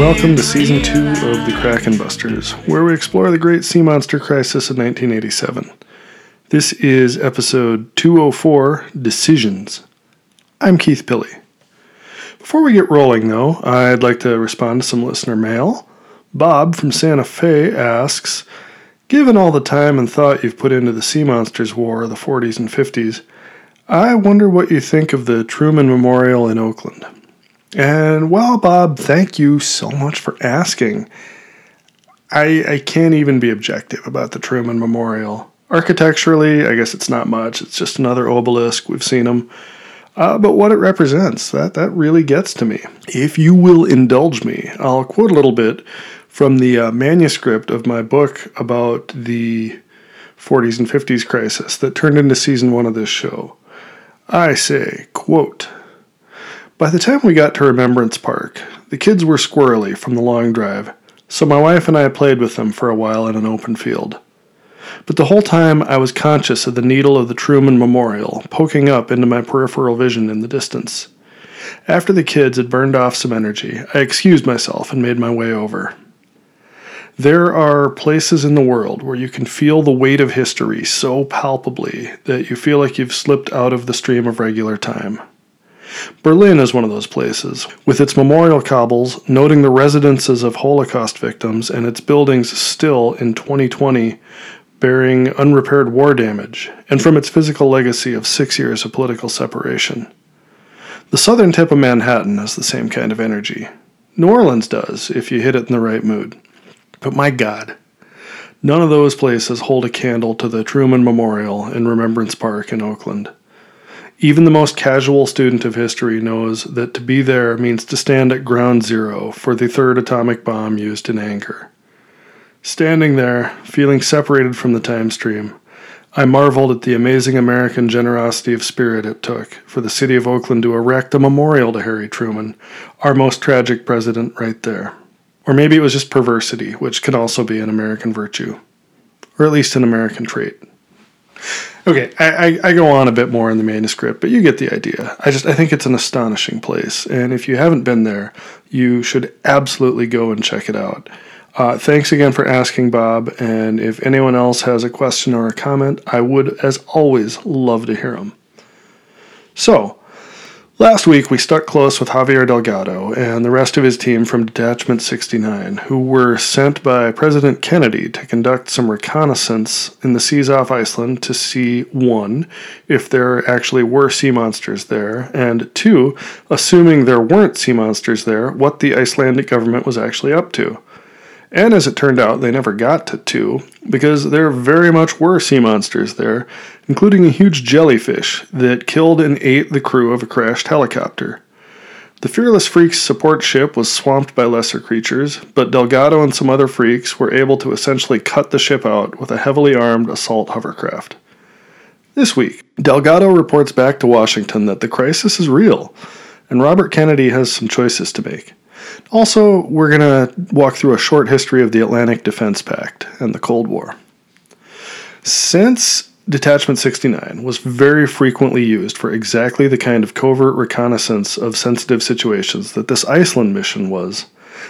welcome to season two of the Kraken Busters, where we explore the great sea monster crisis of 1987. This is episode 204 Decisions. I'm Keith Pilley. Before we get rolling, though, I'd like to respond to some listener mail. Bob from Santa Fe asks Given all the time and thought you've put into the Sea Monsters War of the 40s and 50s, I wonder what you think of the Truman Memorial in Oakland. And well, Bob, thank you so much for asking. I, I can't even be objective about the Truman Memorial. Architecturally, I guess it's not much. It's just another obelisk. We've seen them. Uh, but what it represents, that, that really gets to me. If you will indulge me, I'll quote a little bit from the uh, manuscript of my book about the 40s and 50s crisis that turned into season one of this show. I say, quote, by the time we got to Remembrance Park, the kids were squirrely from the long drive, so my wife and I played with them for a while in an open field. But the whole time I was conscious of the needle of the Truman Memorial poking up into my peripheral vision in the distance. After the kids had burned off some energy, I excused myself and made my way over. There are places in the world where you can feel the weight of history so palpably that you feel like you've slipped out of the stream of regular time. Berlin is one of those places, with its memorial cobbles noting the residences of Holocaust victims and its buildings still in 2020 bearing unrepaired war damage, and from its physical legacy of six years of political separation. The southern tip of Manhattan has the same kind of energy. New Orleans does, if you hit it in the right mood. But my God, none of those places hold a candle to the Truman Memorial in Remembrance Park in Oakland. Even the most casual student of history knows that to be there means to stand at ground zero for the third atomic bomb used in anger. Standing there, feeling separated from the time stream, I marveled at the amazing American generosity of spirit it took for the city of Oakland to erect a memorial to Harry Truman, our most tragic president, right there. Or maybe it was just perversity, which can also be an American virtue, or at least an American trait. Okay, I, I, I, go on a bit more in the manuscript, but you get the idea. I just I think it's an astonishing place, and if you haven't been there, you should absolutely go and check it out. Uh, thanks again for asking, Bob. And if anyone else has a question or a comment, I would, as always, love to hear them. So, last week we stuck close with Javier Delgado and the rest of his team from Detachment 69, who were sent by President Kennedy to conduct some reconnaissance in the seas off Iceland to see one, if there actually were sea monsters there, and two, assuming there weren't sea monsters there, what the Icelandic government was actually up to. And as it turned out, they never got to two, because there very much were sea monsters there, including a huge jellyfish that killed and ate the crew of a crashed helicopter. The Fearless Freaks support ship was swamped by lesser creatures, but Delgado and some other freaks were able to essentially cut the ship out with a heavily armed assault hovercraft. This week, Delgado reports back to Washington that the crisis is real, and Robert Kennedy has some choices to make. Also, we're going to walk through a short history of the Atlantic Defense Pact and the Cold War. Since Detachment 69 was very frequently used for exactly the kind of covert reconnaissance of sensitive situations that this Iceland mission was,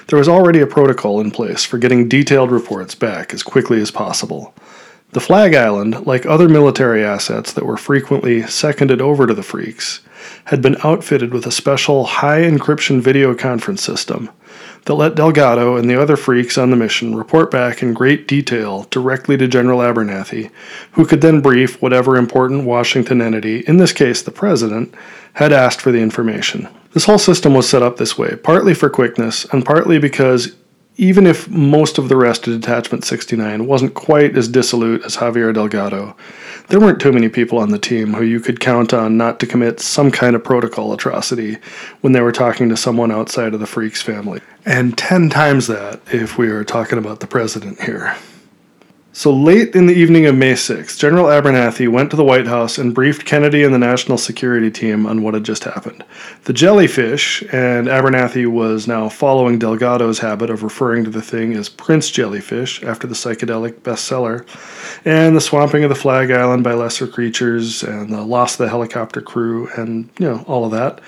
there was already a protocol in place for getting detailed reports back as quickly as possible. The Flag Island, like other military assets that were frequently seconded over to the Freaks, had been outfitted with a special high encryption video conference system that let Delgado and the other freaks on the mission report back in great detail directly to General Abernathy, who could then brief whatever important Washington entity, in this case the President, had asked for the information. This whole system was set up this way, partly for quickness, and partly because even if most of the rest of Detachment 69 wasn't quite as dissolute as Javier Delgado, there weren't too many people on the team who you could count on not to commit some kind of protocol atrocity when they were talking to someone outside of the Freaks family. And 10 times that if we are talking about the president here. So late in the evening of May 6th, General Abernathy went to the White House and briefed Kennedy and the National Security Team on what had just happened. The jellyfish, and Abernathy was now following Delgado's habit of referring to the thing as Prince Jellyfish after the psychedelic bestseller, and the swamping of the Flag Island by lesser creatures, and the loss of the helicopter crew, and, you know, all of that.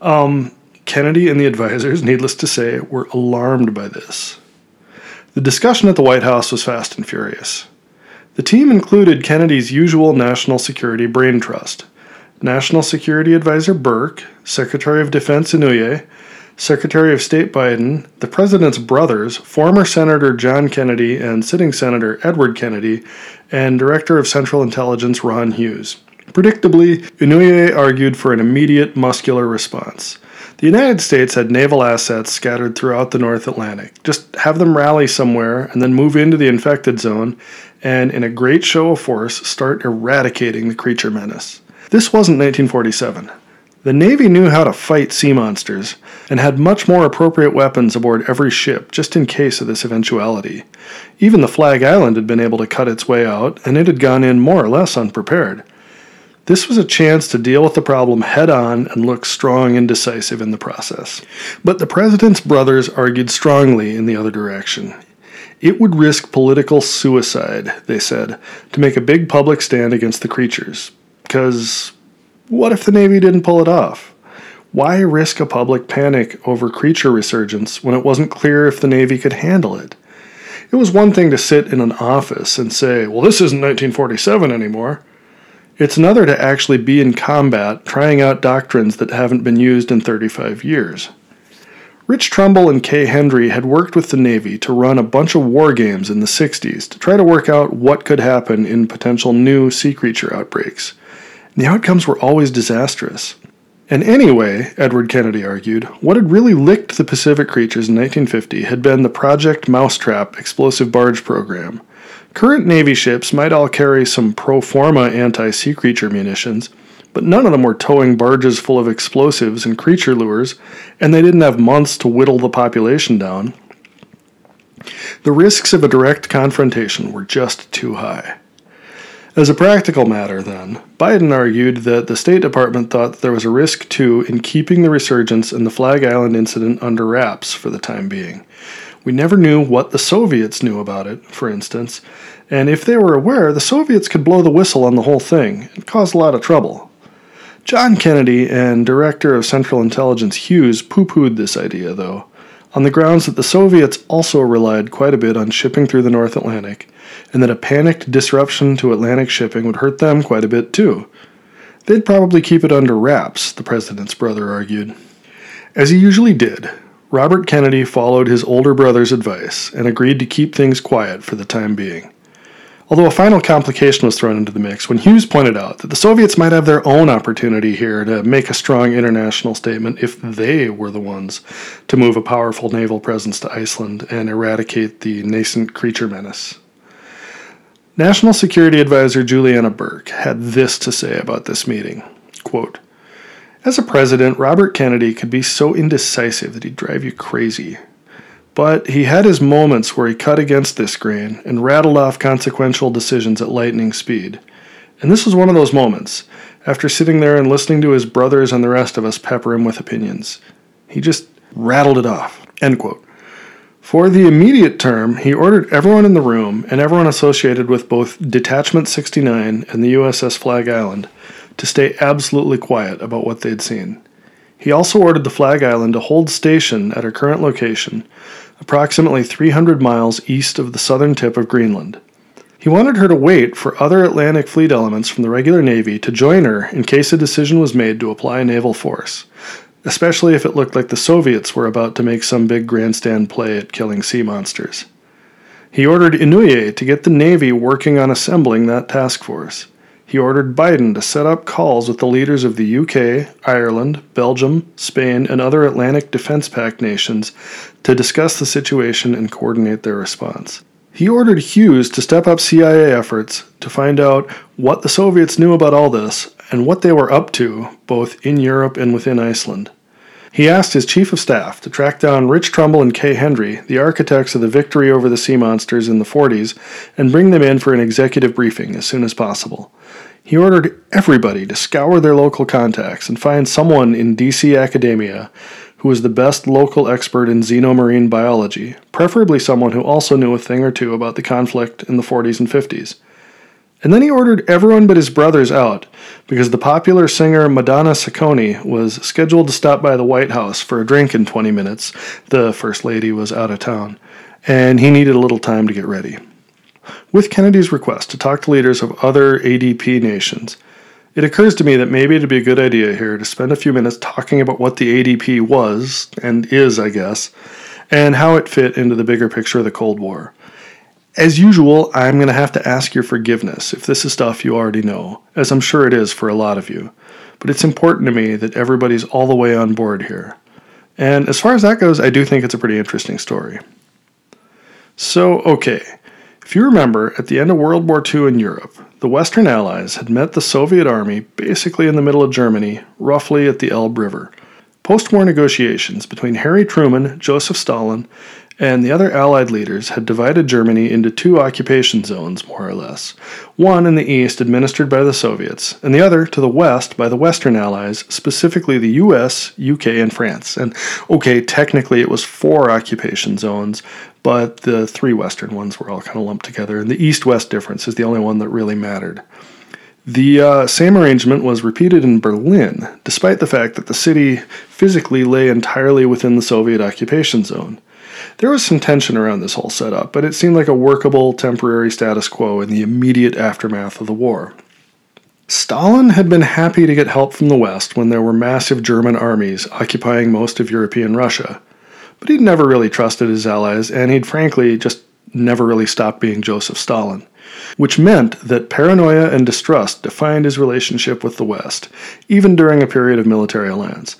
Um, Kennedy and the advisors, needless to say, were alarmed by this. The discussion at the White House was fast and furious. The team included Kennedy's usual national security brain trust National Security Advisor Burke, Secretary of Defense Inouye, Secretary of State Biden, the President's brothers, former Senator John Kennedy and sitting Senator Edward Kennedy, and Director of Central Intelligence Ron Hughes. Predictably, Inouye argued for an immediate muscular response. The United States had naval assets scattered throughout the North Atlantic. Just have them rally somewhere and then move into the infected zone and, in a great show of force, start eradicating the creature menace. This wasn't 1947. The Navy knew how to fight sea monsters and had much more appropriate weapons aboard every ship just in case of this eventuality. Even the Flag Island had been able to cut its way out, and it had gone in more or less unprepared. This was a chance to deal with the problem head on and look strong and decisive in the process. But the president's brothers argued strongly in the other direction. It would risk political suicide, they said, to make a big public stand against the creatures. Because what if the Navy didn't pull it off? Why risk a public panic over creature resurgence when it wasn't clear if the Navy could handle it? It was one thing to sit in an office and say, well, this isn't 1947 anymore. It's another to actually be in combat, trying out doctrines that haven't been used in 35 years. Rich Trumbull and Kay Hendry had worked with the Navy to run a bunch of war games in the 60s to try to work out what could happen in potential new sea creature outbreaks. The outcomes were always disastrous. And anyway, Edward Kennedy argued, what had really licked the Pacific creatures in 1950 had been the Project Mousetrap explosive barge program Current Navy ships might all carry some pro forma anti sea creature munitions, but none of them were towing barges full of explosives and creature lures, and they didn't have months to whittle the population down. The risks of a direct confrontation were just too high. As a practical matter, then, Biden argued that the State Department thought there was a risk too in keeping the resurgence and the Flag Island incident under wraps for the time being. We never knew what the Soviets knew about it, for instance, and if they were aware, the Soviets could blow the whistle on the whole thing and cause a lot of trouble. John Kennedy and Director of Central Intelligence Hughes poo pooed this idea, though, on the grounds that the Soviets also relied quite a bit on shipping through the North Atlantic, and that a panicked disruption to Atlantic shipping would hurt them quite a bit too. They'd probably keep it under wraps, the president's brother argued. As he usually did, Robert Kennedy followed his older brother's advice and agreed to keep things quiet for the time being. Although a final complication was thrown into the mix when Hughes pointed out that the Soviets might have their own opportunity here to make a strong international statement if they were the ones to move a powerful naval presence to Iceland and eradicate the nascent creature menace. National Security Advisor Juliana Burke had this to say about this meeting quote, as a president, Robert Kennedy could be so indecisive that he'd drive you crazy. But he had his moments where he cut against this grain and rattled off consequential decisions at lightning speed. And this was one of those moments, after sitting there and listening to his brothers and the rest of us pepper him with opinions. He just rattled it off. End quote. For the immediate term, he ordered everyone in the room and everyone associated with both Detachment 69 and the USS Flag Island to stay absolutely quiet about what they'd seen. He also ordered the Flag Island to hold station at her current location, approximately 300 miles east of the southern tip of Greenland. He wanted her to wait for other Atlantic Fleet elements from the regular Navy to join her in case a decision was made to apply naval force, especially if it looked like the Soviets were about to make some big grandstand play at killing sea monsters. He ordered Inouye to get the Navy working on assembling that task force he ordered Biden to set up calls with the leaders of the UK, Ireland, Belgium, Spain, and other Atlantic Defense Pact nations to discuss the situation and coordinate their response. He ordered Hughes to step up CIA efforts to find out what the Soviets knew about all this and what they were up to, both in Europe and within Iceland. He asked his chief of staff to track down Rich Trumbull and Kay Hendry, the architects of the victory over the sea monsters in the 40s, and bring them in for an executive briefing as soon as possible. He ordered everybody to scour their local contacts and find someone in DC academia who was the best local expert in xenomarine biology, preferably someone who also knew a thing or two about the conflict in the 40s and 50s. And then he ordered everyone but his brothers out because the popular singer Madonna Ciccone was scheduled to stop by the White House for a drink in 20 minutes. The First Lady was out of town, and he needed a little time to get ready. With Kennedy's request to talk to leaders of other ADP nations, it occurs to me that maybe it'd be a good idea here to spend a few minutes talking about what the ADP was, and is, I guess, and how it fit into the bigger picture of the Cold War. As usual, I'm going to have to ask your forgiveness if this is stuff you already know, as I'm sure it is for a lot of you. But it's important to me that everybody's all the way on board here. And as far as that goes, I do think it's a pretty interesting story. So, okay, if you remember, at the end of World War II in Europe, the Western Allies had met the Soviet army basically in the middle of Germany, roughly at the Elbe River. Post war negotiations between Harry Truman, Joseph Stalin, and the other Allied leaders had divided Germany into two occupation zones, more or less. One in the east, administered by the Soviets, and the other to the west by the Western Allies, specifically the US, UK, and France. And okay, technically it was four occupation zones, but the three Western ones were all kind of lumped together, and the east west difference is the only one that really mattered. The uh, same arrangement was repeated in Berlin, despite the fact that the city physically lay entirely within the Soviet occupation zone. There was some tension around this whole setup, but it seemed like a workable temporary status quo in the immediate aftermath of the war. Stalin had been happy to get help from the West when there were massive German armies occupying most of European Russia, but he'd never really trusted his allies, and he'd frankly just never really stopped being Joseph Stalin, which meant that paranoia and distrust defined his relationship with the West, even during a period of military alliance.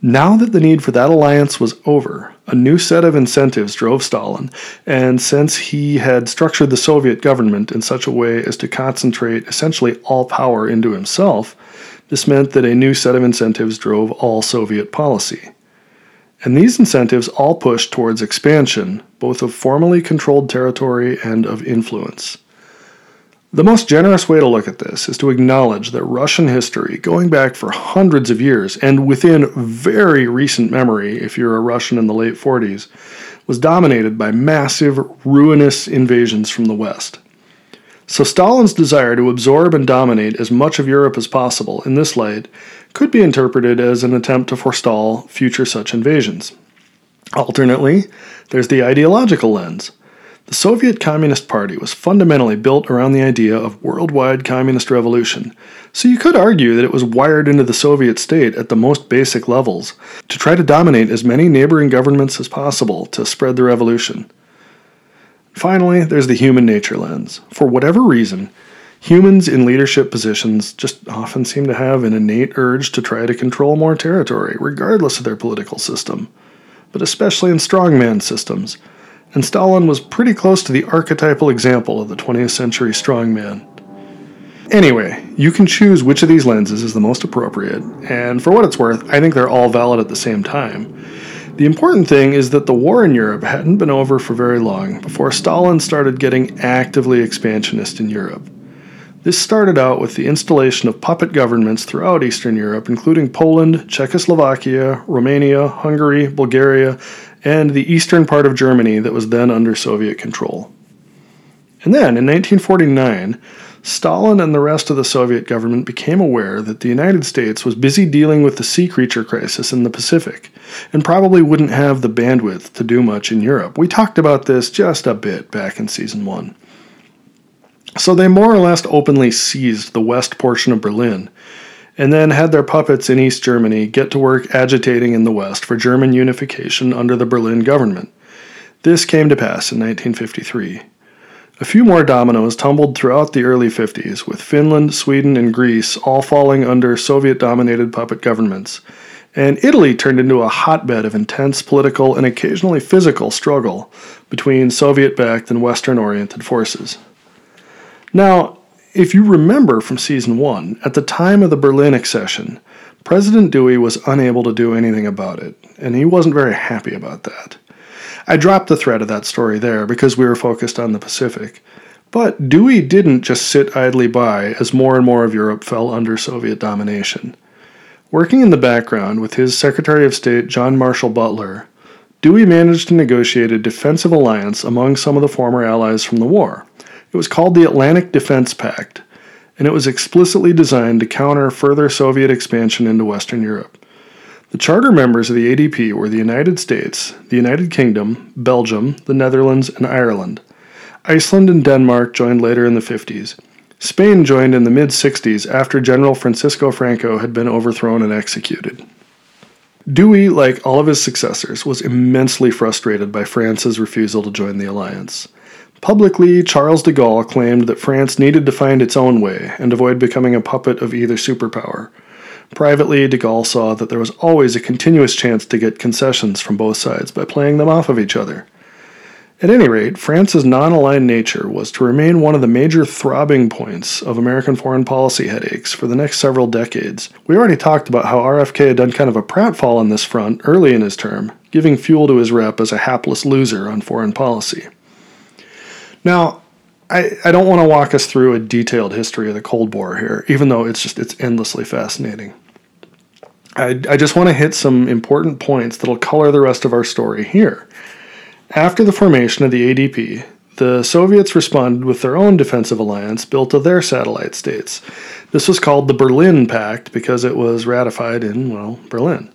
Now that the need for that alliance was over, a new set of incentives drove Stalin, and since he had structured the Soviet government in such a way as to concentrate essentially all power into himself, this meant that a new set of incentives drove all Soviet policy. And these incentives all pushed towards expansion, both of formally controlled territory and of influence. The most generous way to look at this is to acknowledge that Russian history, going back for hundreds of years and within very recent memory, if you're a Russian in the late 40s, was dominated by massive, ruinous invasions from the West. So Stalin's desire to absorb and dominate as much of Europe as possible in this light could be interpreted as an attempt to forestall future such invasions. Alternately, there's the ideological lens. The Soviet Communist Party was fundamentally built around the idea of worldwide communist revolution, so you could argue that it was wired into the Soviet state at the most basic levels to try to dominate as many neighboring governments as possible to spread the revolution. Finally, there's the human nature lens. For whatever reason, humans in leadership positions just often seem to have an innate urge to try to control more territory, regardless of their political system, but especially in strongman systems and Stalin was pretty close to the archetypal example of the 20th century strongman. Anyway, you can choose which of these lenses is the most appropriate, and for what it's worth, I think they're all valid at the same time. The important thing is that the war in Europe hadn't been over for very long before Stalin started getting actively expansionist in Europe. This started out with the installation of puppet governments throughout Eastern Europe, including Poland, Czechoslovakia, Romania, Hungary, Bulgaria, and the eastern part of Germany that was then under Soviet control. And then, in 1949, Stalin and the rest of the Soviet government became aware that the United States was busy dealing with the sea creature crisis in the Pacific and probably wouldn't have the bandwidth to do much in Europe. We talked about this just a bit back in season 1. So they more or less openly seized the west portion of Berlin and then had their puppets in East Germany get to work agitating in the West for German unification under the Berlin government. This came to pass in 1953. A few more dominoes tumbled throughout the early 50s, with Finland, Sweden, and Greece all falling under Soviet dominated puppet governments. And Italy turned into a hotbed of intense political and occasionally physical struggle between Soviet backed and Western oriented forces. Now, if you remember from season one, at the time of the Berlin accession, President Dewey was unable to do anything about it, and he wasn't very happy about that. I dropped the thread of that story there because we were focused on the Pacific. But Dewey didn't just sit idly by as more and more of Europe fell under Soviet domination. Working in the background with his Secretary of State John Marshall Butler, Dewey managed to negotiate a defensive alliance among some of the former allies from the war. It was called the Atlantic Defense Pact, and it was explicitly designed to counter further Soviet expansion into Western Europe. The charter members of the ADP were the United States, the United Kingdom, Belgium, the Netherlands, and Ireland. Iceland and Denmark joined later in the 50s. Spain joined in the mid 60s after General Francisco Franco had been overthrown and executed. Dewey, like all of his successors, was immensely frustrated by France's refusal to join the alliance. Publicly, Charles de Gaulle claimed that France needed to find its own way and avoid becoming a puppet of either superpower. Privately, de Gaulle saw that there was always a continuous chance to get concessions from both sides by playing them off of each other. At any rate, France's non aligned nature was to remain one of the major throbbing points of American foreign policy headaches for the next several decades. We already talked about how RFK had done kind of a pratfall on this front early in his term, giving fuel to his rep as a hapless loser on foreign policy. Now, I, I don't want to walk us through a detailed history of the Cold War here, even though it's just it's endlessly fascinating. I, I just want to hit some important points that'll color the rest of our story here. After the formation of the ADP, the Soviets responded with their own defensive alliance built of their satellite states. This was called the Berlin Pact because it was ratified in, well, Berlin.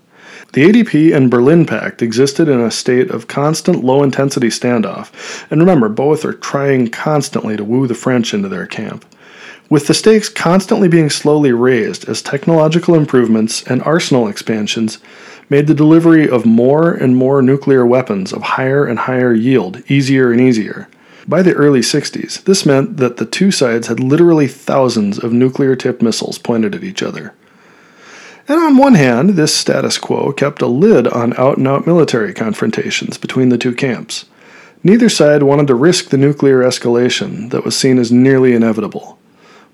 The ADP and Berlin Pact existed in a state of constant low intensity standoff, and remember, both are trying constantly to woo the French into their camp. With the stakes constantly being slowly raised as technological improvements and arsenal expansions made the delivery of more and more nuclear weapons of higher and higher yield easier and easier. By the early 60s, this meant that the two sides had literally thousands of nuclear tipped missiles pointed at each other. And on one hand, this status quo kept a lid on out and out military confrontations between the two camps. Neither side wanted to risk the nuclear escalation that was seen as nearly inevitable.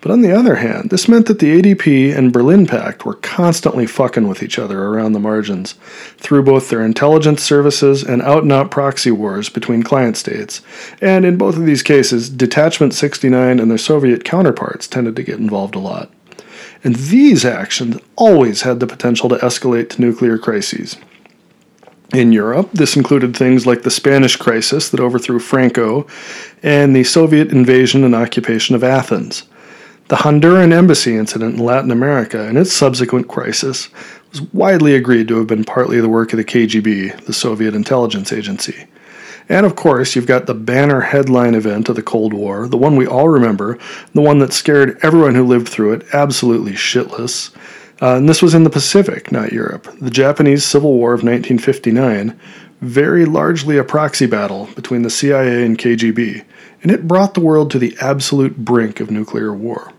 But on the other hand, this meant that the ADP and Berlin Pact were constantly fucking with each other around the margins, through both their intelligence services and out and out proxy wars between client states. And in both of these cases, Detachment 69 and their Soviet counterparts tended to get involved a lot and these actions always had the potential to escalate to nuclear crises. In Europe, this included things like the Spanish crisis that overthrew Franco and the Soviet invasion and occupation of Athens. The Honduran embassy incident in Latin America and its subsequent crisis was widely agreed to have been partly the work of the KGB, the Soviet intelligence agency. And of course, you've got the banner headline event of the Cold War, the one we all remember, the one that scared everyone who lived through it absolutely shitless. Uh, and this was in the Pacific, not Europe. The Japanese Civil War of 1959, very largely a proxy battle between the CIA and KGB, and it brought the world to the absolute brink of nuclear war.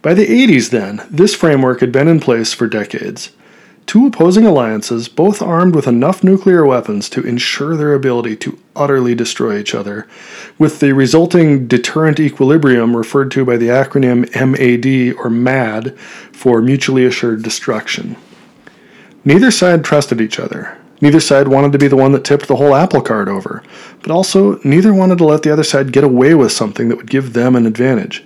By the 80s, then, this framework had been in place for decades two opposing alliances, both armed with enough nuclear weapons to ensure their ability to utterly destroy each other, with the resulting deterrent equilibrium referred to by the acronym MAD or MAD for mutually assured destruction. Neither side trusted each other. Neither side wanted to be the one that tipped the whole apple cart over, but also neither wanted to let the other side get away with something that would give them an advantage.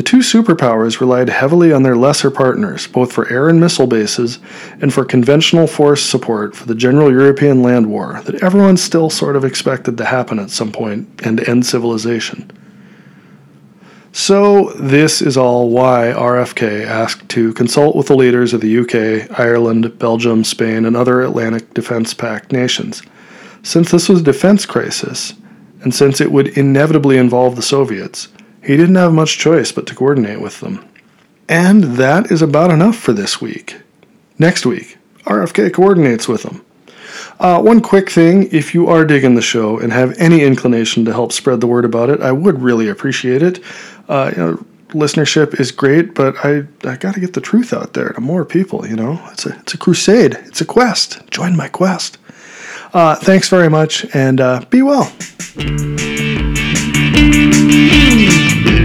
The two superpowers relied heavily on their lesser partners, both for air and missile bases and for conventional force support for the general European land war that everyone still sort of expected to happen at some point and end civilization. So, this is all why RFK asked to consult with the leaders of the UK, Ireland, Belgium, Spain, and other Atlantic Defense Pact nations. Since this was a defense crisis, and since it would inevitably involve the Soviets, he didn't have much choice but to coordinate with them. And that is about enough for this week. Next week, RFK coordinates with them. Uh, one quick thing if you are digging the show and have any inclination to help spread the word about it, I would really appreciate it. Uh, you know, listenership is great, but I, I got to get the truth out there to more people. You know, it's a it's a crusade, it's a quest. Join my quest. Uh, thanks very much, and uh, be well. Sea